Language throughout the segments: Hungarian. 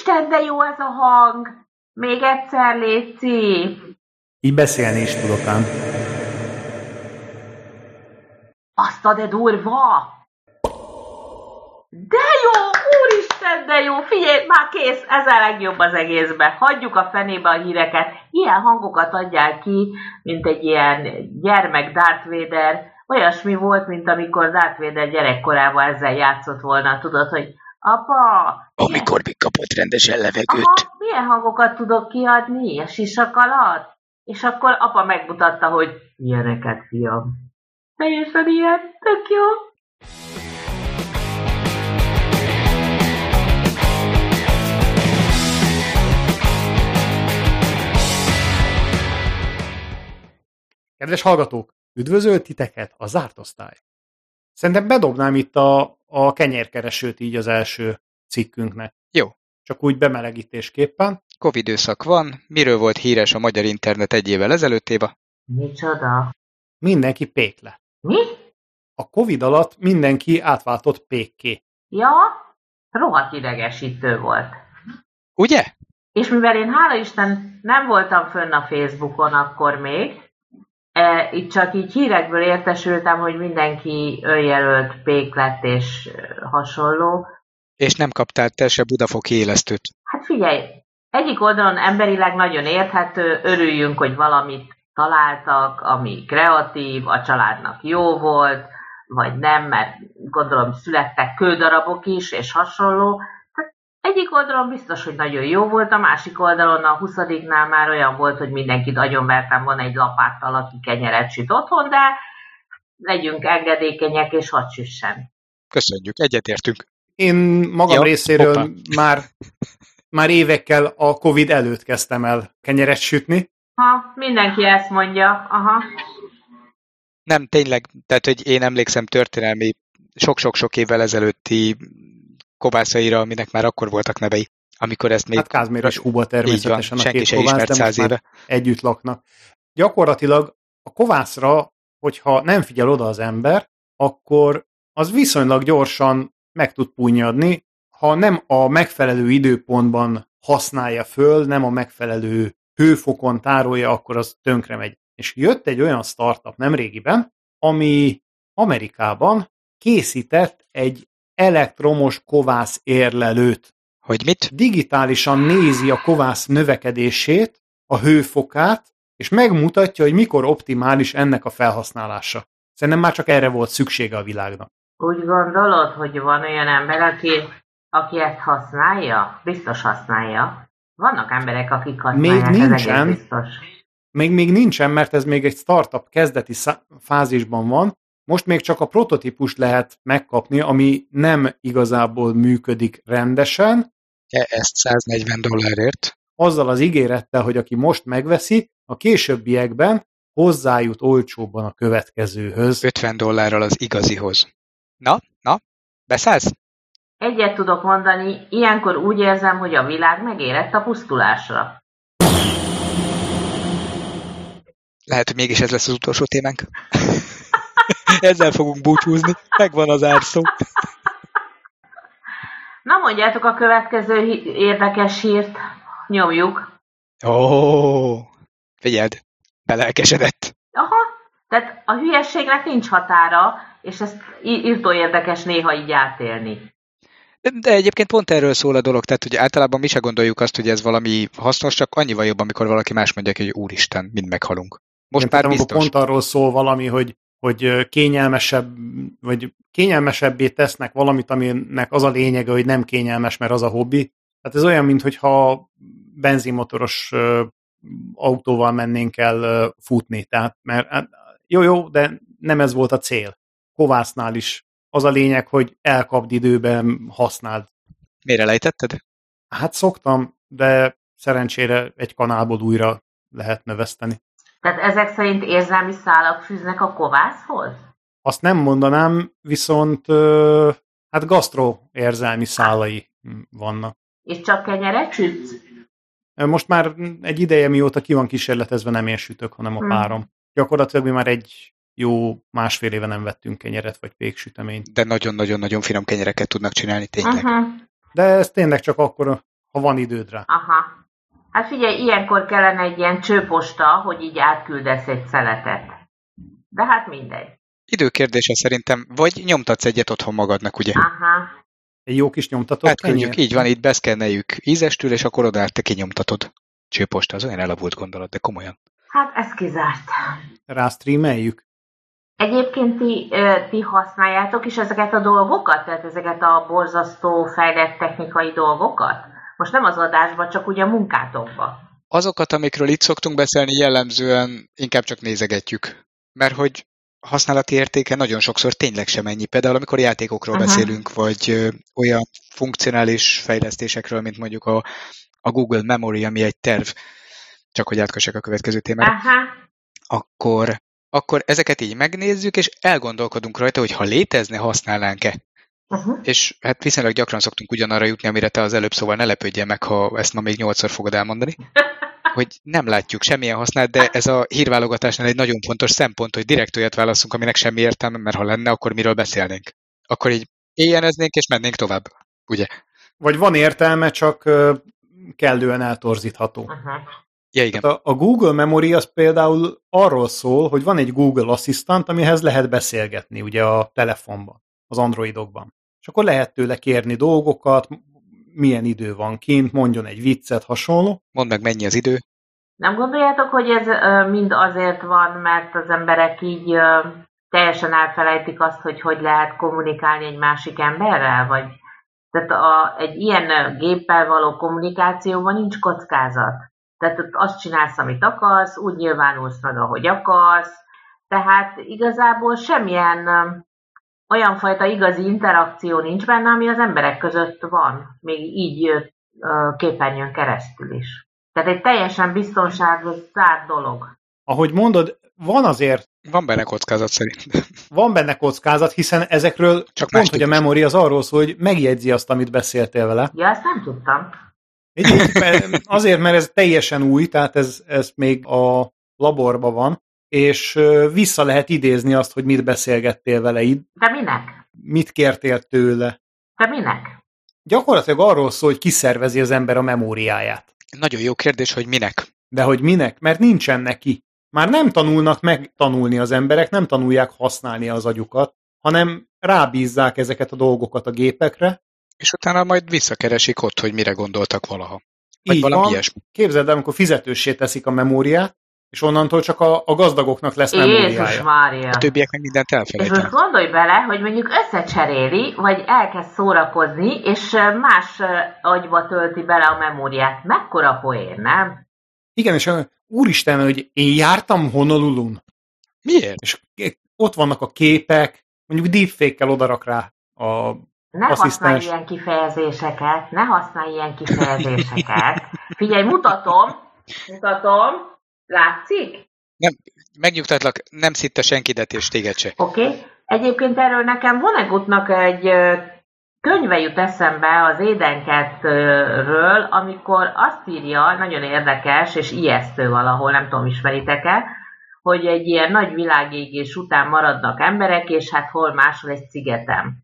Úristen, de jó ez a hang! Még egyszer, Léci! Így beszélni is tudok ám. Azt a de durva! De jó! Úristen, de jó! Figyelj, már kész! Ez a legjobb az egészben. Hagyjuk a fenébe a híreket. Ilyen hangokat adják ki, mint egy ilyen gyermek Darth Vader. Olyasmi volt, mint amikor Darth Vader gyerekkorában ezzel játszott volna. Tudod, hogy apa... Amikor még kapott rendesen levegőt. Aha, milyen hangokat tudok kiadni a sisak alatt? És akkor apa megmutatta, hogy ilyeneket, fiam. Teljesen ilyen, tök jó. Kedves hallgatók, üdvözölt titeket a zárt osztály. Szerintem bedobnám itt a, a kenyérkeresőt így az első cikkünknek. Jó. Csak úgy bemelegítésképpen. Covid időszak van. Miről volt híres a magyar internet egy évvel ezelőttéva? Micsoda? Mindenki pék lett. Mi? A Covid alatt mindenki átváltott pékké. Ja, rohadt idegesítő volt. Ugye? És mivel én hála Isten nem voltam fönn a Facebookon akkor még, e, itt csak így hírekből értesültem, hogy mindenki önjelölt pék lett és hasonló. És nem kaptál te se Budafoki élesztőt. Hát figyelj, egyik oldalon emberileg nagyon érthető, örüljünk, hogy valamit találtak, ami kreatív, a családnak jó volt, vagy nem, mert gondolom születtek kődarabok is, és hasonló. Egyik oldalon biztos, hogy nagyon jó volt, a másik oldalon a 20 már olyan volt, hogy mindenkit agyonvertem volna egy lapáttal, aki kenyeret süt otthon, de legyünk engedékenyek, és hadd süssen. Köszönjük, egyetértünk. Én magam Ja, részéről hoppá. már, már évekkel a Covid előtt kezdtem el kenyeret sütni. Ha, mindenki ezt mondja, aha. Nem, tényleg, tehát, hogy én emlékszem történelmi sok-sok-sok évvel ezelőtti kovászaira, aminek már akkor voltak nevei, amikor ezt még... Hát Kázmér és Huba természetesen a van, senki két kovász, de most már együtt laknak. Gyakorlatilag a kovászra, hogyha nem figyel oda az ember, akkor az viszonylag gyorsan meg tud punyadni, ha nem a megfelelő időpontban használja föl, nem a megfelelő hőfokon tárolja, akkor az tönkre megy. És jött egy olyan startup nemrégiben, ami Amerikában készített egy elektromos kovász érlelőt. Hogy mit? Digitálisan nézi a kovász növekedését, a hőfokát, és megmutatja, hogy mikor optimális ennek a felhasználása. Szerintem már csak erre volt szüksége a világnak. Úgy gondolod, hogy van olyan ember, aki, aki ezt használja? Biztos használja. Vannak emberek, akik használják, Még nincsen. biztos. Még, még nincsen, mert ez még egy startup kezdeti szá- fázisban van, most még csak a prototípust lehet megkapni, ami nem igazából működik rendesen, E, Ezt 140 dollárért. azzal az ígérettel, hogy aki most megveszi, a későbbiekben hozzájut olcsóbban a következőhöz. 50 dollárral az igazihoz. Na, na, beszállsz? Egyet tudok mondani, ilyenkor úgy érzem, hogy a világ megérett a pusztulásra. Lehet, hogy mégis ez lesz az utolsó témánk. Ezzel fogunk búcsúzni. Megvan az árszó. Na mondjátok a következő érdekes hírt. Nyomjuk. Ó, figyeld, belelkesedett. Aha, tehát a hülyességnek nincs határa, és ezt írtó érdekes néha így átélni. De, de egyébként pont erről szól a dolog, tehát hogy általában mi se gondoljuk azt, hogy ez valami hasznos, csak annyival jobb, amikor valaki más mondja, hogy úristen, mind meghalunk. Most Igen, már biztos. pont arról szól valami, hogy, hogy kényelmesebb, vagy kényelmesebbé tesznek valamit, aminek az a lényege, hogy nem kényelmes, mert az a hobbi. Tehát ez olyan, mintha benzinmotoros autóval mennénk el futni. Tehát, mert hát, jó, jó, de nem ez volt a cél. Kovásznál is az a lényeg, hogy elkapd időben, használd. Miért elejtetted? Hát szoktam, de szerencsére egy kanálból újra lehet növeszteni. Tehát ezek szerint érzelmi szálak fűznek a kovászhoz? Azt nem mondanám, viszont hát gasztroérzelmi szálai vannak. És csak kenyeret sütsz? Most már egy ideje, mióta ki van kísérletezve, nem én sütök, hanem a Hmm. párom. Gyakorlatilag mi már egy jó másfél éve nem vettünk kenyeret vagy péksüteményt. De nagyon-nagyon-nagyon finom kenyereket tudnak csinálni, tényleg. Uh-huh. De ez tényleg csak akkor, ha van időd rá. Aha. Hát figyelj, ilyenkor kellene egy ilyen csőposta, hogy így átküldesz egy szeletet. De hát mindegy. Időkérdése szerintem, vagy nyomtatsz egyet otthon magadnak, ugye? Aha. Egy jó kis nyomtató Átküldjük, így van, így beszkenneljük ízestül, és akkor oda te kinyomtatod. Csőposta, az olyan elavult gondolat, de komolyan. Hát ez kizárt. Rá streameljük. Egyébként ti, ti használjátok is ezeket a dolgokat? Tehát ezeket a borzasztó fejlett technikai dolgokat? Most nem az adásban, csak ugye a munkátokban. Azokat, amikről itt szoktunk beszélni, jellemzően inkább csak nézegetjük. Mert hogy használati értéke nagyon sokszor tényleg sem ennyi. Például amikor játékokról Aha. beszélünk, vagy olyan funkcionális fejlesztésekről, mint mondjuk a, a Google Memory, ami egy terv, csak hogy átkössek a következő témára, Aha. akkor, akkor ezeket így megnézzük, és elgondolkodunk rajta, hogy ha létezne, használnánk-e. Uh-huh. És hát viszonylag gyakran szoktunk ugyanarra jutni, amire te az előbb, szóval ne lepődjél meg, ha ezt ma még nyolcszor fogod elmondani, hogy nem látjuk semmilyen hasznát, de ez a hírválogatásnál egy nagyon fontos szempont, hogy direkt olyat válaszunk, aminek semmi értelme, mert ha lenne, akkor miről beszélnénk. Akkor így éjjeneznénk és mennénk tovább. Ugye? Vagy van értelme, csak kellően eltorzítható. Uh-huh. Ja, igen. Hát a, a Google Memory az például arról szól, hogy van egy Google Assistant, amihez lehet beszélgetni ugye a telefonban, az Androidokban. És akkor lehet tőle kérni dolgokat, milyen idő van kint, mondjon egy viccet, hasonló. Mondd meg, mennyi az idő. Nem gondoljátok, hogy ez mind azért van, mert az emberek így teljesen elfelejtik azt, hogy hogy lehet kommunikálni egy másik emberrel? Vagy tehát a, egy ilyen géppel való kommunikációban nincs kockázat. Tehát ott azt csinálsz, amit akarsz, úgy nyilvánulsz meg, ahogy akarsz. Tehát igazából semmilyen olyan fajta igazi interakció nincs benne, ami az emberek között van, még így képernyőn keresztül is. Tehát egy teljesen biztonságos, zárt dolog. Ahogy mondod, van azért, Van benne kockázat szerint. van benne kockázat, hiszen ezekről Csak pont, hogy a memory az arról szól, hogy megjegyzi azt, amit beszéltél vele. Ja, ezt nem tudtam. Mert- azért, mert ez teljesen új, tehát ez, ez még a laborban van, és vissza lehet idézni azt, hogy mit beszélgettél vele, De minek? mit kértél tőle. De minek? Gyakorlatilag arról szól, hogy kiszervezi az ember a memóriáját. Nagyon jó kérdés, hogy minek. De hogy minek? Mert nincsen neki. Már nem tanulnak meg tanulni az emberek, nem tanulják használni az agyukat, hanem rábízzák ezeket a dolgokat a gépekre. És utána majd visszakeresik ott, hogy mire gondoltak valaha. Vagy Így valami van. ilyesmi. Képzeld el, amikor fizetőssé teszik a memóriát, és onnantól csak a, a gazdagoknak lesz Jézus memóriája. Mária. A többiek meg mindent És most elfelejtenek. gondolj bele, hogy mondjuk összecseréli, vagy elkezd szórakozni, és más agyba tölti bele a memóriát. Mekkora poén, nem? Igen, és úristen, hogy én jártam Honolulun, Miért? és ott vannak a képek, mondjuk deepfake-kel odarak rá a Ne használj ilyen kifejezéseket, ne használj ilyen kifejezéseket. Figyelj, mutatom, mutatom, látszik? Megnyugtatlak, nem szitta senkidet és téged se. Oké. Okay. Egyébként erről nekem Vonnegutnak egy könyve jut eszembe az édenkertről, amikor azt írja, nagyon érdekes és ijesztő valahol, nem tudom, ismeritek-e, hogy egy ilyen nagy világégés után maradnak emberek, és hát hol máshol egy szigetem.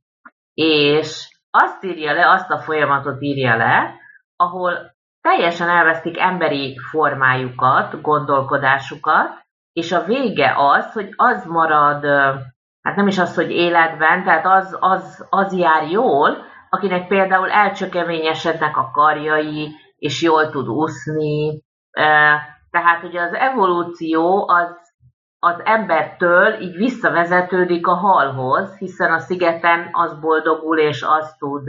És azt írja le, azt a folyamatot írja le, ahol teljesen elvesztik emberi formájukat, gondolkodásukat, és a vége az, hogy az marad, hát nem is az, hogy életben, tehát az, az, az jár jól, akinek például elcsökeményesednek a karjai, és jól tud úszni. Tehát, hogy az evolúció az, az embertől így visszavezetődik a halhoz, hiszen a szigeten az boldogul, és az tud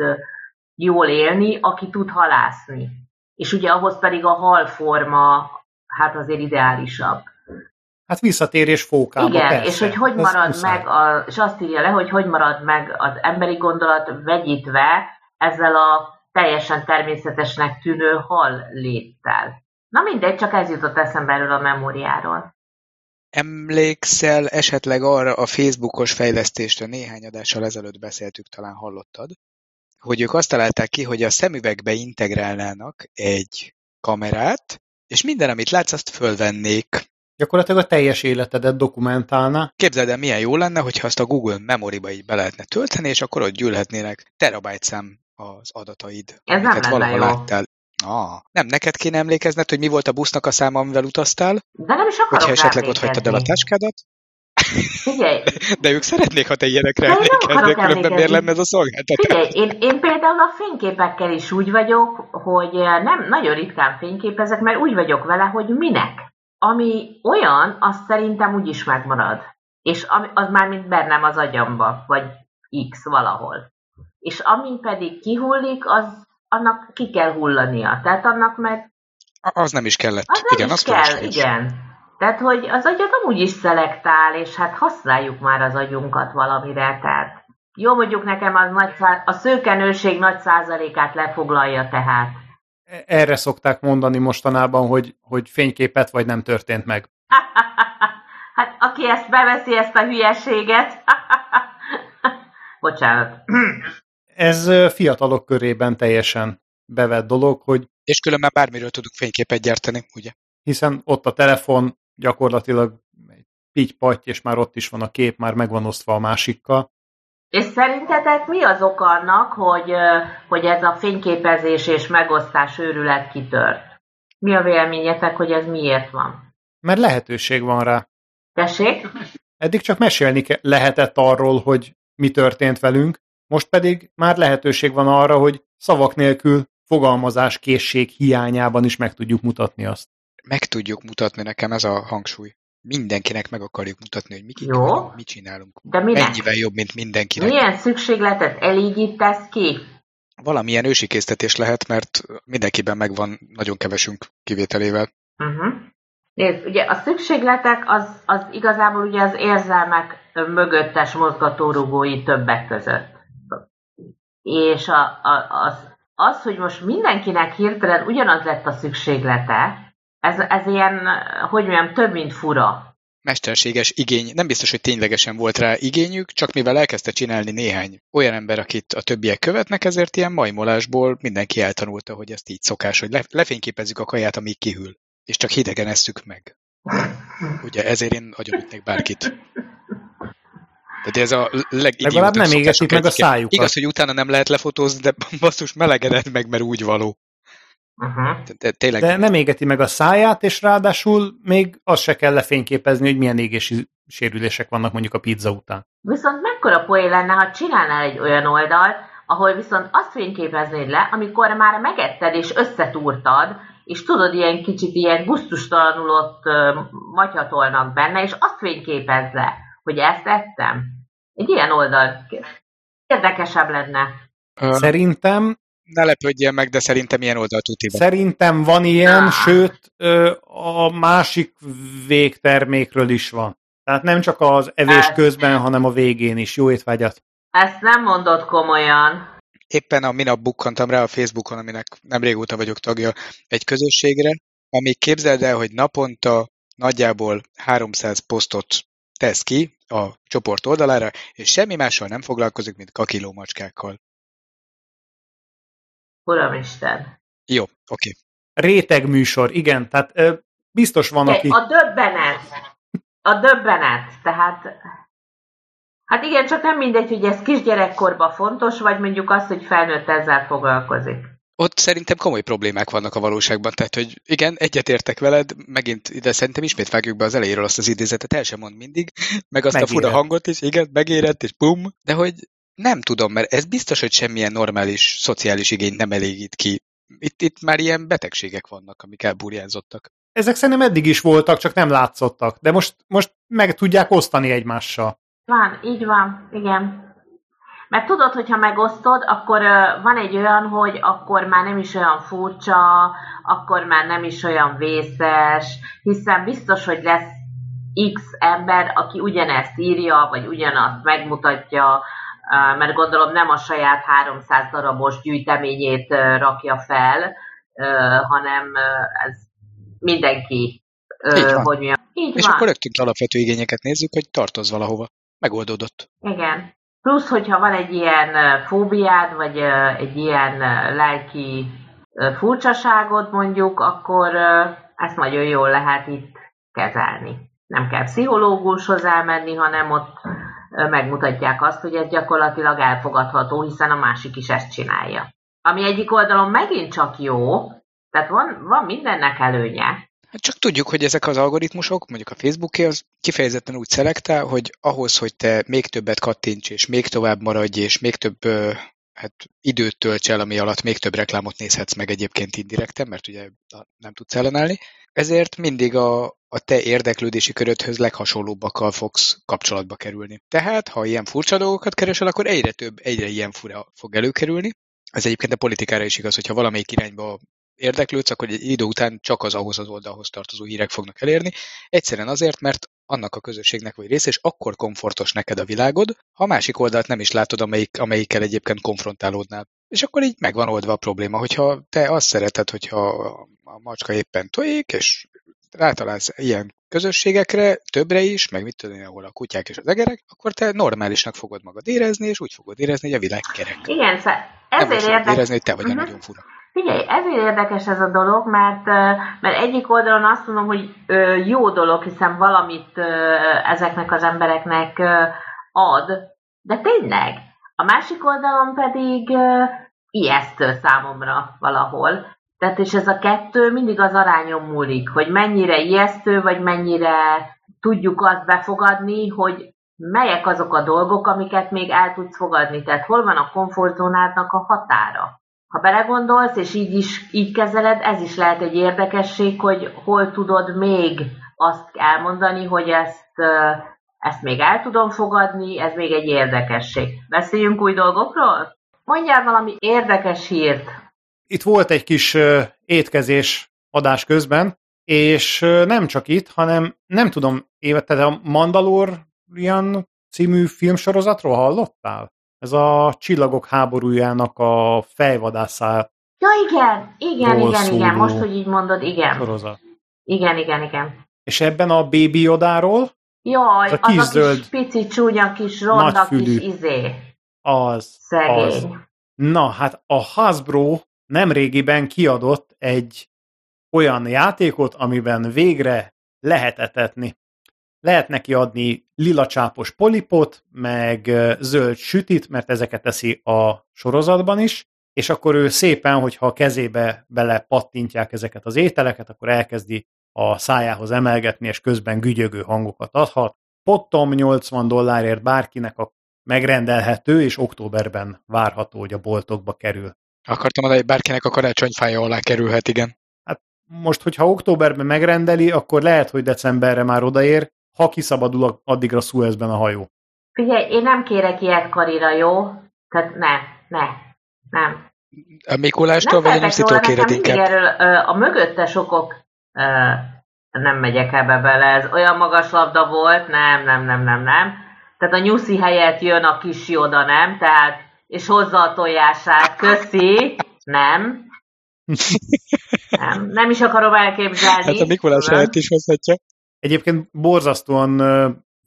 jól élni, aki tud halászni. És ugye ahhoz pedig a halforma, hát azért ideálisabb. hát visszatérés fókába. Igen, persze. és hogy hogy Ez marad muszáj. meg, a, és azt írja le, hogy hogy marad meg az emberi gondolat vegyítve ezzel a teljesen természetesnek tűnő hal léttel. Na mindegy, csak ez jutott eszembe erről a memóriáról. Emlékszel esetleg arra a Facebookos fejlesztésre néhány adással ezelőtt beszéltük, talán hallottad, hogy ők azt találták ki, hogy a szemüvegbe integrálnának egy kamerát, és minden, amit látsz, azt fölvennék. Gyakorlatilag a teljes életedet dokumentálna. Képzeld el, milyen jó lenne, hogyha azt a Google Memory-ba így be lehetne tölteni, és akkor ott gyűlhetnének terabájt szám az adataid, Ez nem amiket valahol jó. láttál. Ah, nem, neked kéne emlékezned, hogy mi volt a busznak a száma, amivel utaztál? De nem is akarok Hogyha esetleg ott hagytad el a táskádat? Figyelj, De ők szeretnék, ha te ilyenekre emlékeznél, különben miért lenne ez a szolgáltatás? Figyelj, én, én például a fényképekkel is úgy vagyok, hogy eh, nem nagyon ritkán fényképezek, mert úgy vagyok vele, hogy minek. Ami olyan, az szerintem úgyis megmarad. És az már mint bennem az agyamba, vagy X valahol. És ami pedig kihullik, az annak ki kell hullania. Tehát annak meg Az nem is kellett. az nem igen, is azt kell, felesleges. igen. Tehát, hogy az agyad amúgy is szelektál, és hát használjuk már az agyunkat valamire, tehát jó mondjuk nekem az nagy szá- a szőkenőség nagy százalékát lefoglalja tehát. Erre szokták mondani mostanában, hogy, hogy fényképet vagy nem történt meg. hát aki ezt beveszi, ezt a hülyeséget, bocsánat. Ez fiatalok körében teljesen bevett dolog, hogy És különben bármiről tudunk fényképet gyártani, ugye? hiszen ott a telefon gyakorlatilag egy pitty és már ott is van a kép, már megvan osztva a másikkal. És szerintetek mi az oka annak, hogy, hogy ez a fényképezés és megosztás őrület kitört? Mi a véleményetek, hogy ez miért van? Mert lehetőség van rá. Tessék? Eddig csak mesélni lehetett arról, hogy mi történt velünk, most pedig már lehetőség van arra, hogy szavak nélkül fogalmazás készség hiányában is meg tudjuk mutatni azt. Meg tudjuk mutatni nekem ez a hangsúly. Mindenkinek meg akarjuk mutatni, hogy mi kik Jó. vagyunk, mit csinálunk. De minek? Mennyivel jobb, mint mindenkinek. Milyen szükségletet elégítesz ki? Valamilyen ősikésztetés lehet, mert mindenkiben megvan nagyon kevesünk kivételével. Uh-huh. Nézd, ugye a szükségletek az, az igazából ugye az érzelmek mögöttes mozgatórugói többek között. És a, a, az, az, hogy most mindenkinek hirtelen ugyanaz lett a szükséglete, ez, ez ilyen, hogy mondjam, több, mint fura. Mesterséges igény, nem biztos, hogy ténylegesen volt rá igényük, csak mivel elkezdte csinálni néhány olyan ember, akit a többiek követnek, ezért ilyen majmolásból mindenki eltanulta, hogy ezt így szokás, hogy le, lefényképezzük a kaját, amíg kihűl. És csak hidegen esszük meg. Ugye ezért én agyonütnek bárkit. Tehát ez a Legalább nem égetik meg a szájukat. Igaz, hogy utána nem lehet lefotózni, de basszus melegedett meg, mert úgy való. Uh-huh. De, de tényleg De nem égeti meg a száját, és ráadásul még azt se kell lefényképezni, hogy milyen égési sérülések vannak mondjuk a pizza után. Viszont mekkora poén lenne, ha csinálnál egy olyan oldalt, ahol viszont azt fényképeznéd le, amikor már megetted és összetúrtad, és tudod, ilyen kicsit ilyen gusztustalanul ott matyatolnak benne, és azt fényképezd le, hogy ezt ettem. Egy ilyen oldal érdekesebb lenne. Szerintem, ne lepődjél meg, de szerintem ilyen oldalt tud szerintem van ilyen, Ah. sőt, a másik végtermékről is van. Tehát nem csak az evés Ez- közben, hanem a végén is. Jó étvágyat! Ezt nem mondod komolyan. Éppen a minap bukkantam rá a Facebookon, aminek nem régóta vagyok tagja, egy közösségre, ami képzeld el, hogy naponta nagyjából 300 posztot tesz ki a csoport oldalára, és semmi mással nem foglalkozik, mint kakiló macskákkal. Uramisten. Jó, oké. Réteg műsor, igen, tehát ö, biztos van, aki... A döbbenet. A döbbenet. Tehát Hát igen, csak nem mindegy, hogy ez kisgyerekkorban fontos, vagy mondjuk az, hogy felnőtt ezzel foglalkozik. Ott szerintem komoly problémák vannak a valóságban, tehát hogy igen, egyetértek veled, megint ide szerintem ismét vágjuk be az elejéről azt az idézetet, el sem mond mindig, meg azt Megérett. a fura hangot is, igen, megérett, és bum, de hogy nem tudom, mert ez biztos, hogy semmilyen normális szociális igény nem elégít ki. Itt, itt már ilyen betegségek vannak, amik elburjánzottak. Ezek szerintem eddig is voltak, csak nem látszottak. De most, most meg tudják osztani egymással. Van, így van, igen. Mert tudod, hogyha megosztod, akkor van egy olyan, hogy akkor már nem is olyan furcsa, akkor már nem is olyan vészes, hiszen biztos, hogy lesz X ember, aki ugyanezt írja, vagy ugyanazt megmutatja, mert gondolom nem a saját 300 darabos gyűjteményét rakja fel, hanem ez mindenki, Így van. hogy mi Így És van. akkor rögtön alapvető igényeket nézzük, hogy tartoz valahova. Megoldódott. Igen. Plusz, hogyha van egy ilyen fóbiád, vagy egy ilyen lelki ö, furcsaságod mondjuk, akkor ezt nagyon jól lehet itt kezelni. Nem kell pszichológushoz elmenni, hanem ott megmutatják azt, hogy ez gyakorlatilag elfogadható, hiszen a másik is ezt csinálja. Ami egyik oldalon megint csak jó, Tehát van, van mindennek előnye. Hát csak tudjuk, hogy ezek az algoritmusok, mondjuk a Facebooké, az kifejezetten úgy szelektál, hogy ahhoz, hogy te még többet kattints, és még tovább maradj, és még több hát időt tölts el, ami alatt még több reklámot nézhetsz meg egyébként indirekten, mert ugye nem tudsz ellenállni. Ezért mindig a, a te érdeklődési körödhöz leghasonlóbbakkal fogsz kapcsolatba kerülni. Tehát, ha ilyen furcsa dolgokat keresel, akkor egyre több, egyre ilyen fura fog előkerülni. Ez egyébként a politikára is igaz, hogyha valamelyik irányba érdeklődsz, akkor egy idő után csak az ahhoz az oldalhoz tartozó hírek fognak elérni. Egyszerűen azért, mert annak a közösségnek vagy része, és akkor komfortos neked a világod, ha a másik oldalt nem is látod, amelyik, amelyikkel egyébként konfrontálódnál. És akkor így megvan oldva a probléma, hogyha te azt szereted, hogyha a macska éppen tojik, és rátalálsz ilyen közösségekre, többre is, meg mit tudom ahol a kutyák és az egerek, akkor te normálisnak fogod magad érezni, és úgy fogod érezni, hogy a világ kerek. Igen, szóval ezért nem érdek... érezni, hogy te vagy uh-huh. a nagyon fura. Figyelj, ezért érdekes ez a dolog, mert, mert egyik oldalon azt mondom, hogy jó dolog, hiszen valamit ezeknek az embereknek ad, de tényleg. A másik oldalon pedig ijesztő számomra valahol. Tehát és ez a kettő mindig az arányon múlik, hogy mennyire ijesztő, vagy mennyire tudjuk azt befogadni, hogy melyek azok a dolgok, amiket még el tudsz fogadni. Tehát hol van a komfortzónádnak a határa ha belegondolsz, és így is így kezeled, ez is lehet egy érdekesség, hogy hol tudod még azt elmondani, hogy ezt, ezt még el tudom fogadni, ez még egy érdekesség. Beszéljünk új dolgokról? Mondjál valami érdekes hírt. Itt volt egy kis étkezés adás közben, és nem csak itt, hanem nem tudom, évet, a Mandalorian című filmsorozatról hallottál? Ez a Csillagok háborújának a fejvadászá. Ja, igen, igen, igen, igen, most, hogy így mondod, igen. Sorozat. Igen, igen, igen. És ebben a Baby Yodáról? Jaj, az a kis, az a zöld, kis pici, csúnya, kis ronda, kis izé. Az, Szegény. az. Na, hát a Hasbro nemrégiben kiadott egy olyan játékot, amiben végre lehet etetni. Lehet neki adni lila csápos polipot, meg zöld sütit, mert ezeket teszi a sorozatban is, és akkor ő szépen, hogyha a kezébe bele pattintják ezeket az ételeket, akkor elkezdi a szájához emelgetni, és közben gügyögő hangokat adhat. Pottom 80 dollárért bárkinek a megrendelhető, és októberben várható, hogy a boltokba kerül. Akartam mondani, hogy bárkinek a karácsonyfája alá kerülhet, igen. Hát most, hogyha októberben megrendeli, akkor lehet, hogy decemberre már odaér, ha kiszabadul addigra Suezben a hajó. Figyelj, én nem kérek ilyet Karira, jó? Tehát ne, ne, nem. A Mikulástól vagy a Nyuszitól kéred inkább? Erről, a mögöttes okok nem megyek ebbe bele, ez olyan magas labda volt, nem, nem, nem, nem, nem. Tehát a nyuszi helyett jön a kis joda, nem? Tehát, és hozza a tojását, köszi, nem. nem, nem is akarom elképzelni. Hát a Mikulás helyett is hozhatja. Egyébként borzasztóan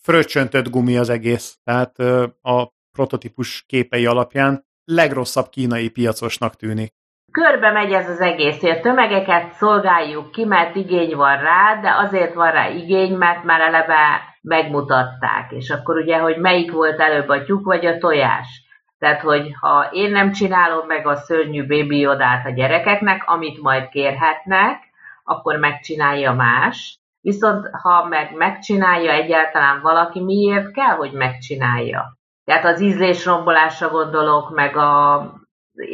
fröccsöntött gumi az egész, tehát a prototípus képei alapján legrosszabb kínai piacosnak tűnik. Körbe megy ez az egész, hogy a tömegeket szolgáljuk ki, mert igény van rá, de azért van rá igény, mert már eleve megmutatták. És akkor ugye, hogy melyik volt előbb a tyúk vagy a tojás. Tehát, hogy ha én nem csinálom meg a szörnyű bébi odát a gyerekeknek, amit majd kérhetnek, akkor megcsinálja más. Viszont ha meg megcsinálja egyáltalán valaki, miért kell, hogy megcsinálja? Tehát az ízlésrombolásra gondolok, meg a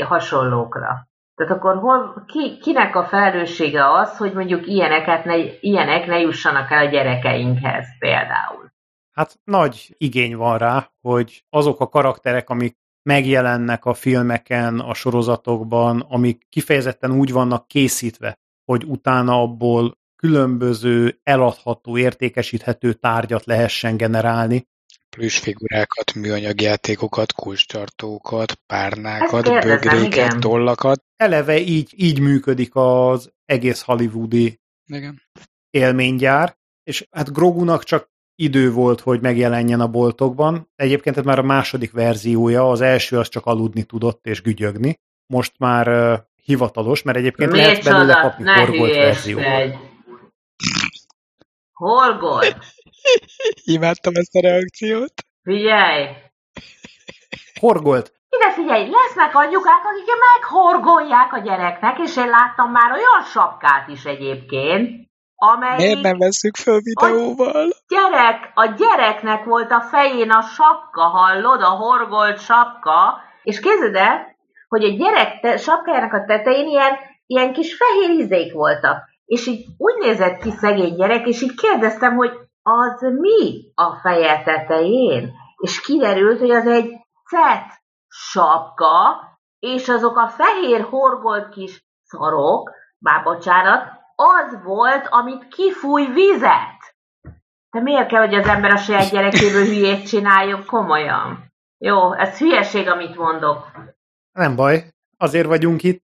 hasonlókra. Tehát akkor hol, ki, kinek a felelőssége az, hogy mondjuk ilyeneket ne, ilyenek ne jussanak el a gyerekeinkhez például? Hát nagy igény van rá, hogy azok a karakterek, amik megjelennek a filmeken, a sorozatokban, amik kifejezetten úgy vannak készítve, hogy utána abból különböző eladható, értékesíthető tárgyat lehessen generálni. Plüssfigurákat, műanyag játékokat, kulcstartókat, párnákat, bögréket, tollakat. Eleve így, így működik az egész hollywoodi Igen. élménygyár, és hát Grogunak csak idő volt, hogy megjelenjen a boltokban. Egyébként ez már a második verziója, az első az csak aludni tudott és gügyögni. Most már uh, hivatalos, mert egyébként Miért lehet belőle kapni forgott verziót. Horgolt! Imádtam ezt a reakciót. Figyelj! Horgolt, ide figyelj, lesznek anyukák, akik meghorgolják a gyereknek, és én láttam már olyan sapkát is egyébként, amelyik... Miért nem veszük föl videóval? A gyerek, a gyereknek volt a fején a sapka, hallod, a horgolt sapka, és képzeld el, hogy a gyerek te, sapkájának a tetején ilyen, ilyen kis fehér izék voltak. És így úgy nézett ki szegény gyerek, és így kérdeztem, hogy az mi a feje tetején? És kiderült, hogy az egy cet sapka, és azok a fehér horgolt kis szarok, már bocsánat, az volt, amit kifúj vizet. De miért kell, hogy az ember a saját gyerekéből hülyét csináljon komolyan? Jó, ez hülyeség, amit mondok. Nem baj, azért vagyunk itt.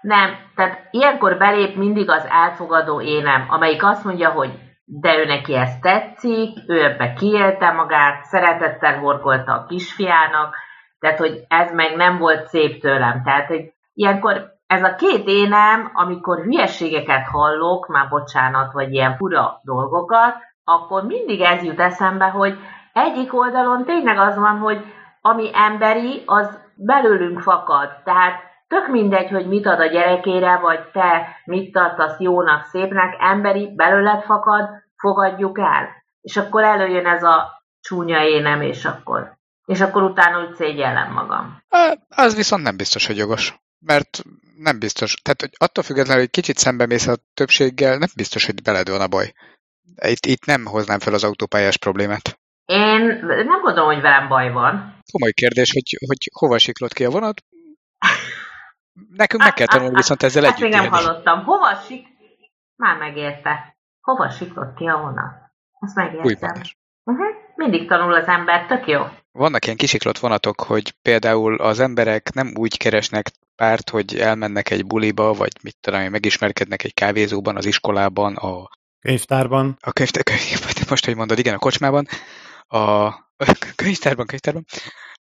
Nem, tehát ilyenkor belép mindig az elfogadó énem, amelyik azt mondja, hogy de ő neki ez tetszik, ő ebbe kiélte magát, szeretettel horgolta a kisfiának, tehát hogy ez meg nem volt szép tőlem. Tehát, hogy ilyenkor ez a két énem, amikor hülyeségeket hallok, már bocsánat, vagy ilyen fura dolgokat, akkor mindig ez jut eszembe, hogy egyik oldalon tényleg az van, hogy ami emberi, az belőlünk fakad. Tehát tök mindegy, hogy mit ad a gyerekére, vagy te mit tartasz jónak, szépnek, emberi, belőled fakad, fogadjuk el. És akkor előjön ez a csúnya énem, és akkor, és akkor utána úgy szégyellem magam. Az viszont nem biztos, hogy jogos. Mert nem biztos. Tehát hogy attól függetlenül, hogy kicsit szembe mész a többséggel, nem biztos, hogy beled van a baj. Itt, itt nem hoznám fel az autópályás problémát. Én nem gondolom, hogy velem baj van. Komoly kérdés, hogy, hogy hova siklott ki a vonat. Nekünk meg kell tanulni viszont ezzel Ezt együtt még nem élni. hallottam. Hova sik... Már megérte. Hova siklott ki a vonat? Ezt megértem. Uh-huh. Mindig tanul az ember, tök jó. Vannak ilyen kisiklott vonatok, hogy például az emberek nem úgy keresnek párt, hogy elmennek egy buliba, vagy mit tudom én, megismerkednek egy kávézóban, az iskolában, a, Könyvtárban. a könyv, könyv, most, hogy mondod, igen, a kocsmában, a, a könyvtárban, könyvtárban,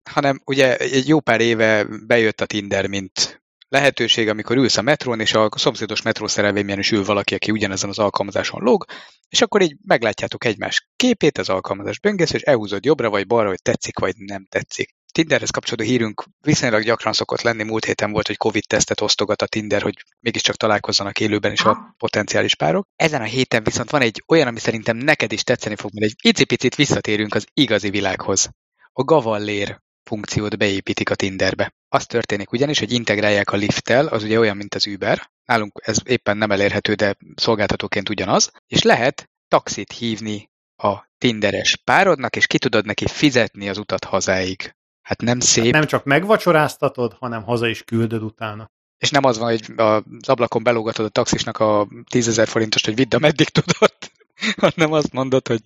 hanem ugye egy jó pár éve bejött a Tinder, mint lehetőség, amikor ülsz a metrón, és a szomszédos metrószerelvényen is ül valaki, aki ugyanezen az alkalmazáson lóg, és akkor így meglátjátok egymás képét, az alkalmazás böngész, és elhúzod jobbra vagy balra, hogy tetszik vagy nem tetszik. Tinderhez kapcsolódó hírünk viszonylag gyakran szokott lenni. Múlt héten volt, hogy Covid-tesztet osztogat a Tinder, hogy mégiscsak találkozzanak élőben is a potenciális párok. Ezen a héten viszont van egy olyan, ami szerintem neked is tetszeni fog, mert egy icipicit visszatérünk az igazi világhoz. A Gavallér funkciót beépítik a Tinderbe. Az történik ugyanis, hogy integrálják a lifttel, az ugye olyan, mint az Uber. Nálunk ez éppen nem elérhető, de szolgáltatóként ugyanaz. És lehet taxit hívni a Tinderes párodnak, és ki tudod neki fizetni az utat hazáig. Hát nem szép. Nem csak megvacsoráztatod, hanem haza is küldöd utána. És nem az van, hogy az ablakon belógatod a taxisnak a 10 ezer forintost, hogy vidd, ameddig tudod, hanem azt mondod, hogy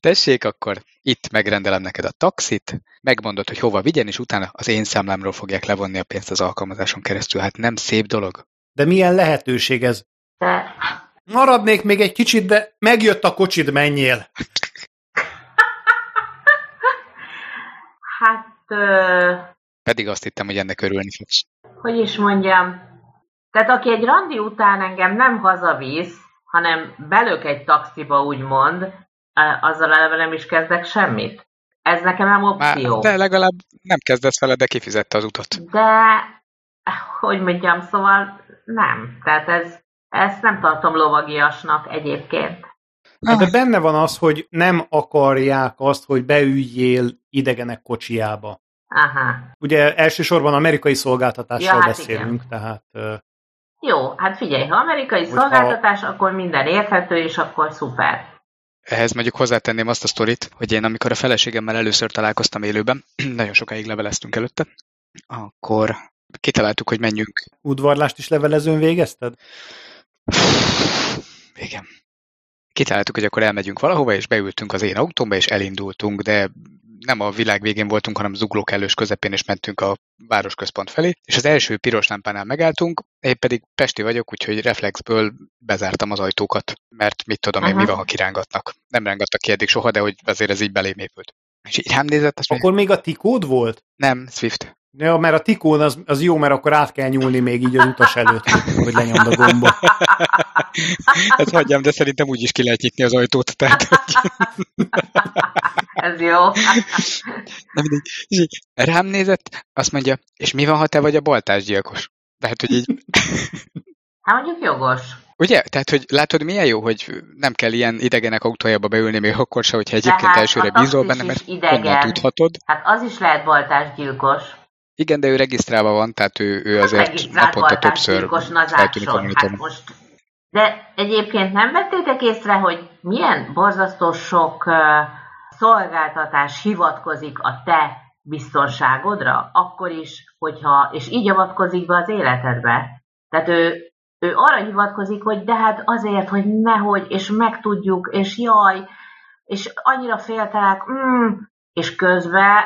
tessék, akkor itt megrendelem neked a taxit, megmondod, hogy hova vigyen, és utána az én számlámról fogják levonni a pénzt az alkalmazáson keresztül. Hát nem szép dolog. De milyen lehetőség ez? Maradnék még egy kicsit, de megjött a kocsid, menjél. hát, ö, Pedig azt hittem, hogy ennek örülni fogsz. hogy is mondjam, tehát aki egy randi után engem nem hazavisz, hanem belök egy taxiba, úgymond, azzal eleve nem is kezdek semmit. Ez nekem nem Már, opció. de legalább nem kezdesz vele, de kifizette az utat. De, hogy mondjam, szóval nem. Tehát ez, ezt nem tartom lovagiasnak egyébként. De benne van az, hogy nem akarják azt, hogy beüljél idegenek kocsiába. Aha. Ugye elsősorban amerikai szolgáltatásról Ja, hát beszélünk, tehát ö, Jó, hát figyelj, ha amerikai szolgáltatás, akkor minden érthető, és akkor szuper. Ehhez mondjuk hozzátenném azt a sztorit, hogy én amikor a feleségemmel először találkoztam élőben, nagyon sokáig leveleztünk előtte, akkor kitaláltuk, hogy menjünk. udvarlást is levelezőn végezted? Igen. Kitaláltuk, hogy akkor elmegyünk valahova, és beültünk az én autómba, és elindultunk, de nem a világ végén voltunk, hanem zuglók elős közepén, és mentünk a városközpont felé, és az első piros lámpánál megálltunk, én pedig Pesti vagyok, úgyhogy reflexből bezártam az ajtókat, mert mit tudom én, mi van, ha kirángatnak. Nem rángattak ki eddig soha, de hogy azért ez így belém épült. És így rám nézett, azt mondja, Akkor még a tikód volt? nem, Swift. Ja, mert a tikón az, az jó, mert akkor át kell nyúlni még így az utas előtt, hogy, lenyomd a gombot. Hát hagyjam, de szerintem úgy is ki lehet nyitni az ajtót. Tehát, hogy... Ez jó. Na mindegy. És így rám nézett, azt mondja, és mi van, ha te vagy a baltásgyilkos? Tehát, hogy így... Hát mondjuk jogos. Ugye? Tehát, hogy látod, milyen jó, hogy nem kell ilyen idegenek autójába beülni, még akkor se, hogyha De egyébként hát elsőre a bízol benne, mert idegen. honnan tudhatod. Hát az is lehet baltásgyilkos. Igen, de ő regisztrálva van, tehát ő, ő azért Regisztrált naponta többször eltűnik a nazásson. Hát most... De egyébként nem vettétek észre, hogy milyen borzasztó sok uh, szolgáltatás hivatkozik a te biztonságodra, akkor is, hogyha, és így avatkozik be az életedbe. Tehát ő, ő arra hivatkozik, hogy de hát azért, hogy nehogy, és megtudjuk, és jaj, és annyira féltelek, mm, és közben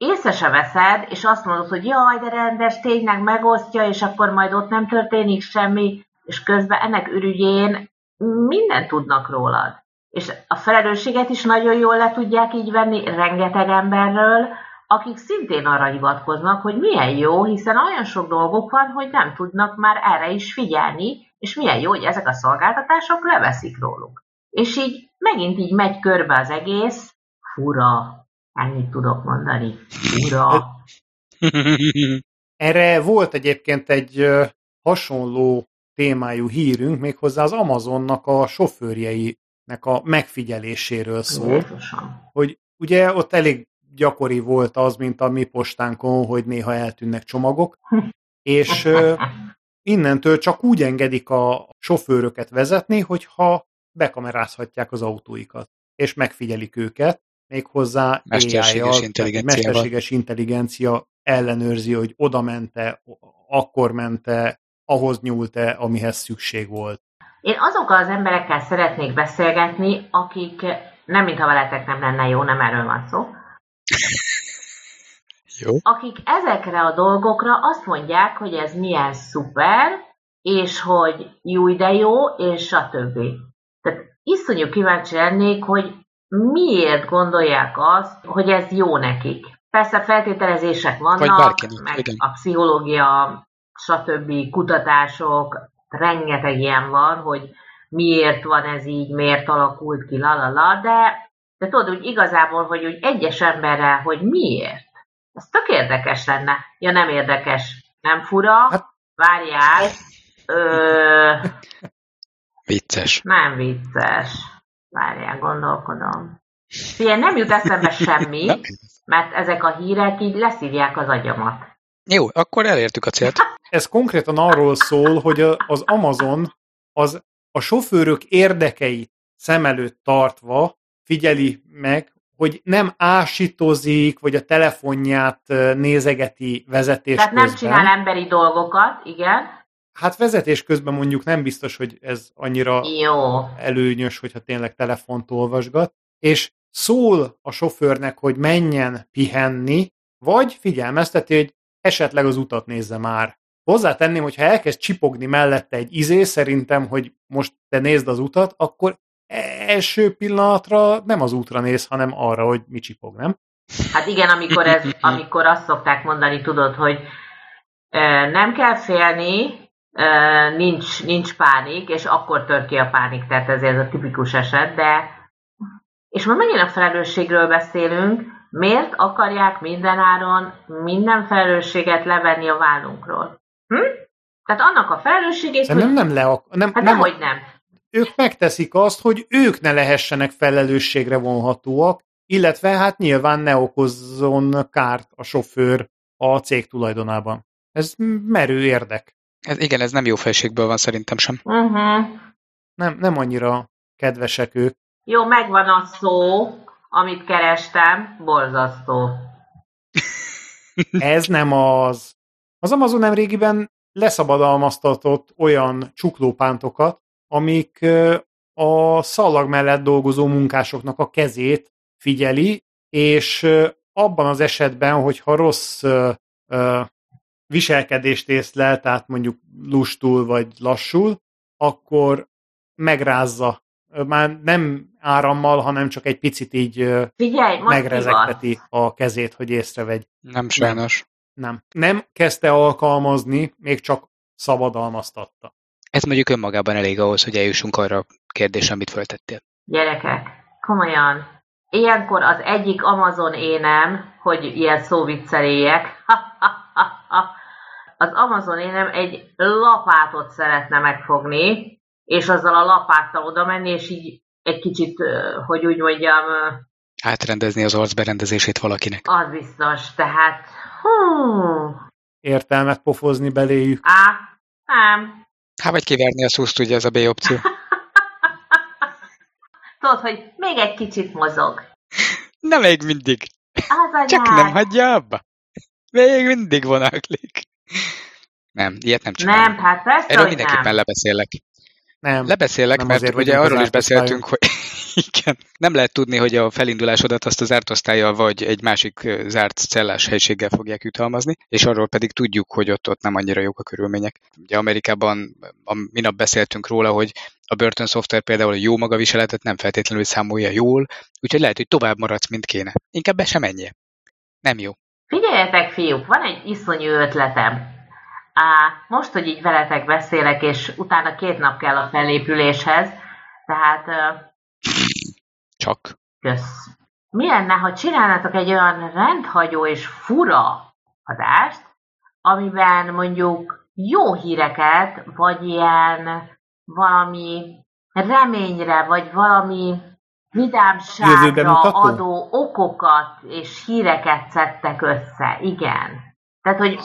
észre se veszed, és azt mondod, hogy jaj, de rendes, tényleg megosztja, és akkor majd ott nem történik semmi, és közben ennek ürügyén mindent tudnak rólad. És a felelősséget is nagyon jól le tudják így venni rengeteg emberről, akik szintén arra hivatkoznak, hogy milyen jó, hiszen olyan sok dolgok van, hogy nem tudnak már erre is figyelni, és milyen jó, hogy ezek a szolgáltatások leveszik róluk. És így megint így megy körbe az egész, fura, ennyit tudok mondani, fura. Erre volt egyébként egy hasonló témájú hírünk, méghozzá az Amazonnak a sofőrjeinek a megfigyeléséről szól, hogy ugye ott elég gyakori volt az, mint a mi postánkon, hogy néha eltűnnek csomagok, és innentől csak úgy engedik a sofőröket vezetni, hogyha bekamerázhatják az autóikat, és megfigyelik őket, méghozzá Mesterséges intelligenciával. mesterséges intelligencia ellenőrzi, hogy oda mente, akkor mente, ahhoz nyúlt-e, amihez szükség volt. Én azokkal az emberekkel szeretnék beszélgetni, akik nem mintha veletek nem lenne jó, nem erről van szó, Jó. akik ezekre a dolgokra azt mondják, hogy ez milyen szuper, és hogy jó de jó, és stb. Tehát iszonyú kíváncsi lennék, hogy miért gondolják azt, hogy ez jó nekik. Persze feltételezések vannak, meg igen. a pszichológia, stb. kutatások, rengeteg ilyen van, hogy miért van ez így, miért alakult ki, lalala, de, de tudod, úgy igazából, hogy úgy egyes emberrel, hogy miért. Ez tök érdekes lenne. Ja, nem érdekes. Nem fura? Hát- Várjál. Ö, Vicces. nem vicces. Várjál, gondolkodom. Figyelj, nem jut eszembe semmi, mert ezek a hírek így leszívják az agyamat. Jó, akkor elértük a célt. Ez konkrétan arról szól, hogy a- az Amazon az a sofőrök érdekeit szem előtt tartva figyeli meg, hogy nem ásítozik, vagy a telefonját nézegeti vezetés Tehát nem közben. csinál emberi dolgokat, igen. Hát vezetés közben mondjuk nem biztos, hogy ez annyira Jó. előnyös, hogyha tényleg telefont olvasgat, és szól a sofőrnek, hogy menjen pihenni, vagy figyelmezteti, hogy esetleg az utat nézze már. Hozzátenném, hogy ha elkezd csipogni mellette egy izé, szerintem, hogy most te nézd az utat, akkor első pillanatra nem az útra néz, hanem arra, hogy mi csipog, nem? Hát igen, amikor, ez, amikor azt szokták mondani, tudod, hogy nem kell félni, nincs, nincs pánik, és akkor tör ki a pánik, tehát ez, ez a tipikus eset, de és ma megint a felelősségről beszélünk, miért akarják mindenáron minden felelősséget levenni a vállunkról? Hm? Tehát annak a felelősségét, Szerintem hogy... nem le, nem, Hát nem, nehogy nem. ők megteszik azt, hogy ők ne lehessenek felelősségre vonhatóak, illetve hát nyilván ne okozzon kárt a sofőr a cég tulajdonában. Ez merő érdek. Ez, igen, ez nem jó felségből van szerintem sem. Uh-huh. Nem, nem annyira kedvesek ők. Jó, megvan a szó, amit kerestem, borzasztó. Ez nem az. Az Amazon nem régiben leszabadalmaztatott olyan csuklópántokat, amik a szalag mellett dolgozó munkásoknak a kezét figyeli, és abban az esetben, hogyha rossz viselkedést észlel, tehát mondjuk lustul vagy lassul, akkor megrázza. Már nem árammal, hanem csak egy picit így Figyelj, megrezegteti a kezét, hogy észrevegy. Nem sajnos. Nem. Nem kezdte alkalmazni, még csak szabadalmaztatta. Ez mondjuk önmagában elég ahhoz, hogy eljussunk arra a kérdésre, amit föltettél. Gyerekek, komolyan. Ilyenkor az egyik Amazon énem, hogy ilyen szóvicceléjek, az Amazon énem egy lapátot szeretne megfogni, és azzal a lapáttal oda menni, és így egy kicsit, hogy úgy mondjam... Átrendezni az arcberendezését valakinek. Az biztos, tehát... Hú. Értelmet pofozni beléjük. Á, nem. Hát vagy kiverni a szuszt, ugye ez a B opció. Tudod, hogy még egy kicsit mozog. Nem még mindig. Az Csak nem hagyja abba. Még mindig vonaklik. Nem, ilyet nem csinálok. Nem, hát persze, Erről mindenképpen nem. lebeszélek. Nem. Lebeszélek, Nem mert azért ugye arról is beszéltünk, hogy igen, nem lehet tudni, hogy a felindulásodat azt az ártosztályjal vagy egy másik zárt cellás helységgel fogják jutalmazni, és arról pedig tudjuk, hogy ott, ott nem annyira jók a körülmények. Ugye Amerikában a minap beszéltünk róla, hogy a Burton Software például a jó magaviseletet nem feltétlenül számolja jól, úgyhogy lehet, hogy tovább maradsz, mint kéne. Inkább be sem menjél. Nem jó. Figyeljetek, fiúk, van egy iszonyú ötletem. Á, most, hogy így veletek beszélek, és utána két nap kell a felépüléshez, tehát Csak. kösz. Mi lenne, ha csinálnátok egy olyan rendhagyó és fura adást, amiben mondjuk jó híreket, vagy ilyen valami reményre, vagy valami vidámságra mutató? adó okokat és híreket szedtek össze. Igen. Tehát, hogy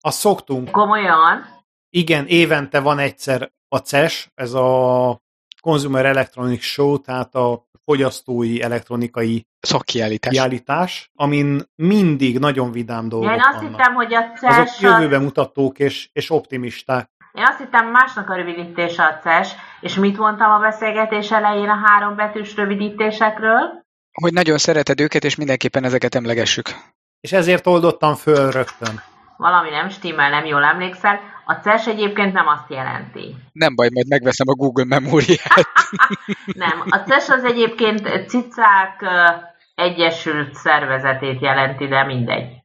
Azt szoktunk. komolyan, Igen, évente van egyszer a CES, ez a Consumer Electronics Show, tehát a fogyasztói elektronikai Szakkiállítás. kiállítás, amin mindig nagyon vidám ja, dolgok én azt vannak. hittem, hogy a CES, Azok az, jövőbe mutatók és, és optimisták. Én azt hittem másnak a rövidítése a CES, és mit mondtam a beszélgetés elején a három betűs rövidítésekről? Hogy nagyon szereted őket, és mindenképpen ezeket emlegessük. És ezért oldottam föl rögtön. Valami nem stimmel, nem jól emlékszel. A CES egyébként nem azt jelenti. Nem baj, majd megveszem a Google memóriát. Nem, a CES az egyébként cicák egyesült szervezetét jelenti, de mindegy.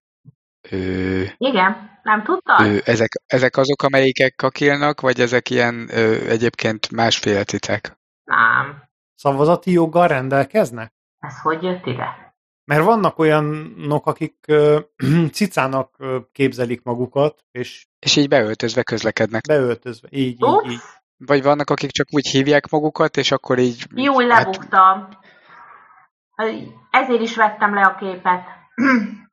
Ö, Igen, nem tudtad? ö, ezek, ezek azok, amelyikek kakilnak, vagy ezek ilyen ö, egyébként másféle cicák? Nem. Szavazati joggal rendelkeznek? Ez hogy jött ide? Mert vannak olyanok, akik ö, cicának ö, képzelik magukat, és És így beöltözve közlekednek. beöltözve. Így, így, így. Ups, Vagy vannak, akik csak úgy hívják magukat, és akkor így... jó, hát, lebuktam. Ezért is vettem le a képet.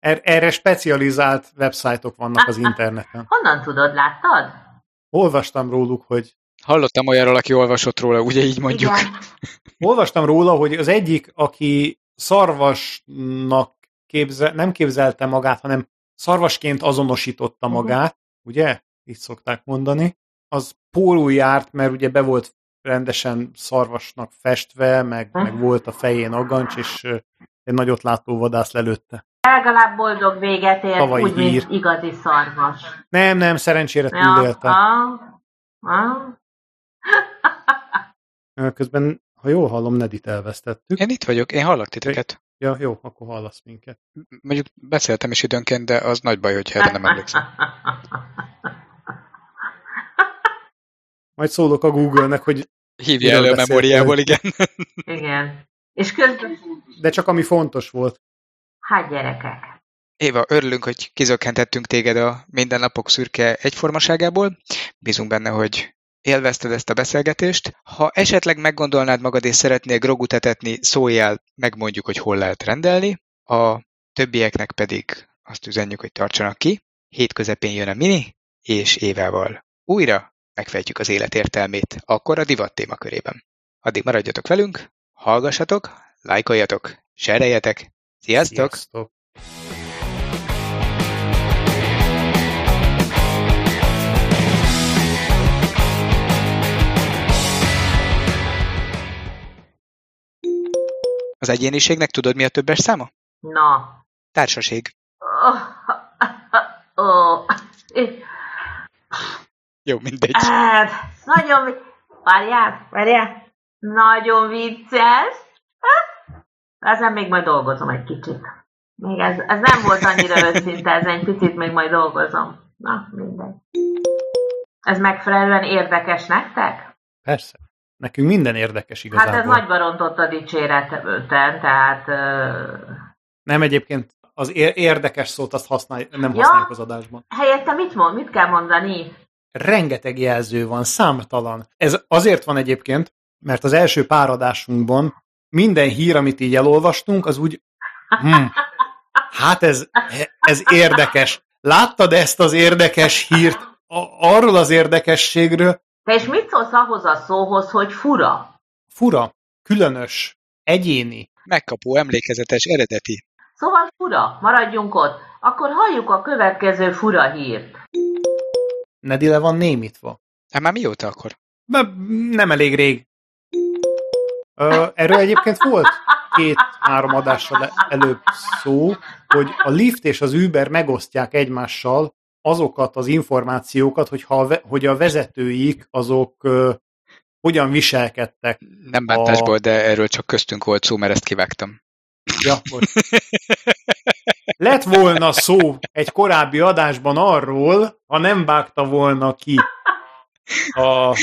Er- erre specializált websájtok vannak az interneten. Honnan tudod, láttad? Olvastam róluk, hogy Hallottam olyanról, aki olvasott róla, ugye így mondjuk. Igen. olvastam róla, hogy az egyik, aki szarvasnak képzel, nem képzelte magát, hanem szarvasként azonosította Mhm. magát, ugye? Így szokták mondani. Az pólul járt, mert ugye be volt rendesen szarvasnak festve, meg, meg volt a fején aggancs, és egy nagyot látó vadász lelőtte. Legalább boldog véget ért, Tavalyi úgy, mint hír. igazi szarvas. Nem, nem, szerencsére Ja, túlélte. ah, ah. Közben, ha jól hallom, Nedit elvesztettük. Én itt vagyok, én hallak titeket. Ja, jó, akkor hallasz minket. Mondjuk beszéltem is időnként, de az nagy baj, hogyha erre nem emlékszem. Majd szólok a Google-nek, hogy Hívja elő a memóriából, igen. Igen. És közben, de csak ami fontos volt. hát gyerekek. Éva, örülünk, hogy kizökkentettünk téged a mindennapok szürke egyformaságából. Bízunk benne, hogy élvezted ezt a beszélgetést. Ha esetleg meggondolnád magad és szeretnél grogut etetni, szóljál, megmondjuk, hogy hol lehet rendelni. A többieknek pedig azt üzenjük, hogy tartsanak ki. Hét közepén jön a mini, és évával újra megfejtjük az élet értelmét, akkor a divat témakörében. Addig maradjatok velünk, hallgassatok, lájkoljatok, sereljetek. Sziasztok! Sziasztok! Az egyéniségnek tudod, mi a többes száma? Na. Társaség. Oh, oh. Jó, mindegy. Hát, nagyon Várjál, várjál. Nagyon vicces. Ezen még majd dolgozom egy kicsit. Még ez, ez nem volt annyira őszinte, ez egy picit még majd dolgozom. Na, mindegy. Ez megfelelően érdekes nektek? Persze. Nekünk minden érdekes igazából. Hát ez nagyban rontott a dicséreten, tehát... Uh... Nem egyébként az érdekes szót azt használj, nem ja, használjuk az adásban. Helyette mit mond? Mit kell mondani? Rengeteg jelző van, számtalan. Ez azért van egyébként, mert az első páradásunkban minden hír, amit így elolvastunk, az úgy, hm, hát ez, ez érdekes. Láttad ezt az érdekes hírt arról az érdekességről? Te és mit szólsz ahhoz a szóhoz, hogy fura? Fura, különös, egyéni. Megkapó, emlékezetes, eredeti. Szóval fura, maradjunk ott. Akkor halljuk a következő fura hírt. Nedi le van némítva. Hát már mióta akkor? Nem elég rég. Erről egyébként volt két-három adással előbb szó, hogy a Lyft és az Uber megosztják egymással azokat az információkat, hogy, ha a, hogy a vezetőik azok hogyan viselkedtek. Nem bántásból, a... de erről csak köztünk volt szó, mert ezt kivágtam. Ja, most. Lett volna szó egy korábbi adásban arról, ha nem vágta volna ki a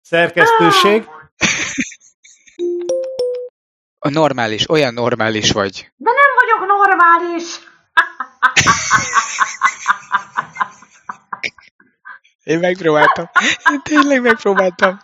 szerkesztőség. A normális, olyan normális vagy. De nem vagyok normális. Én megpróbáltam. Én tényleg megpróbáltam.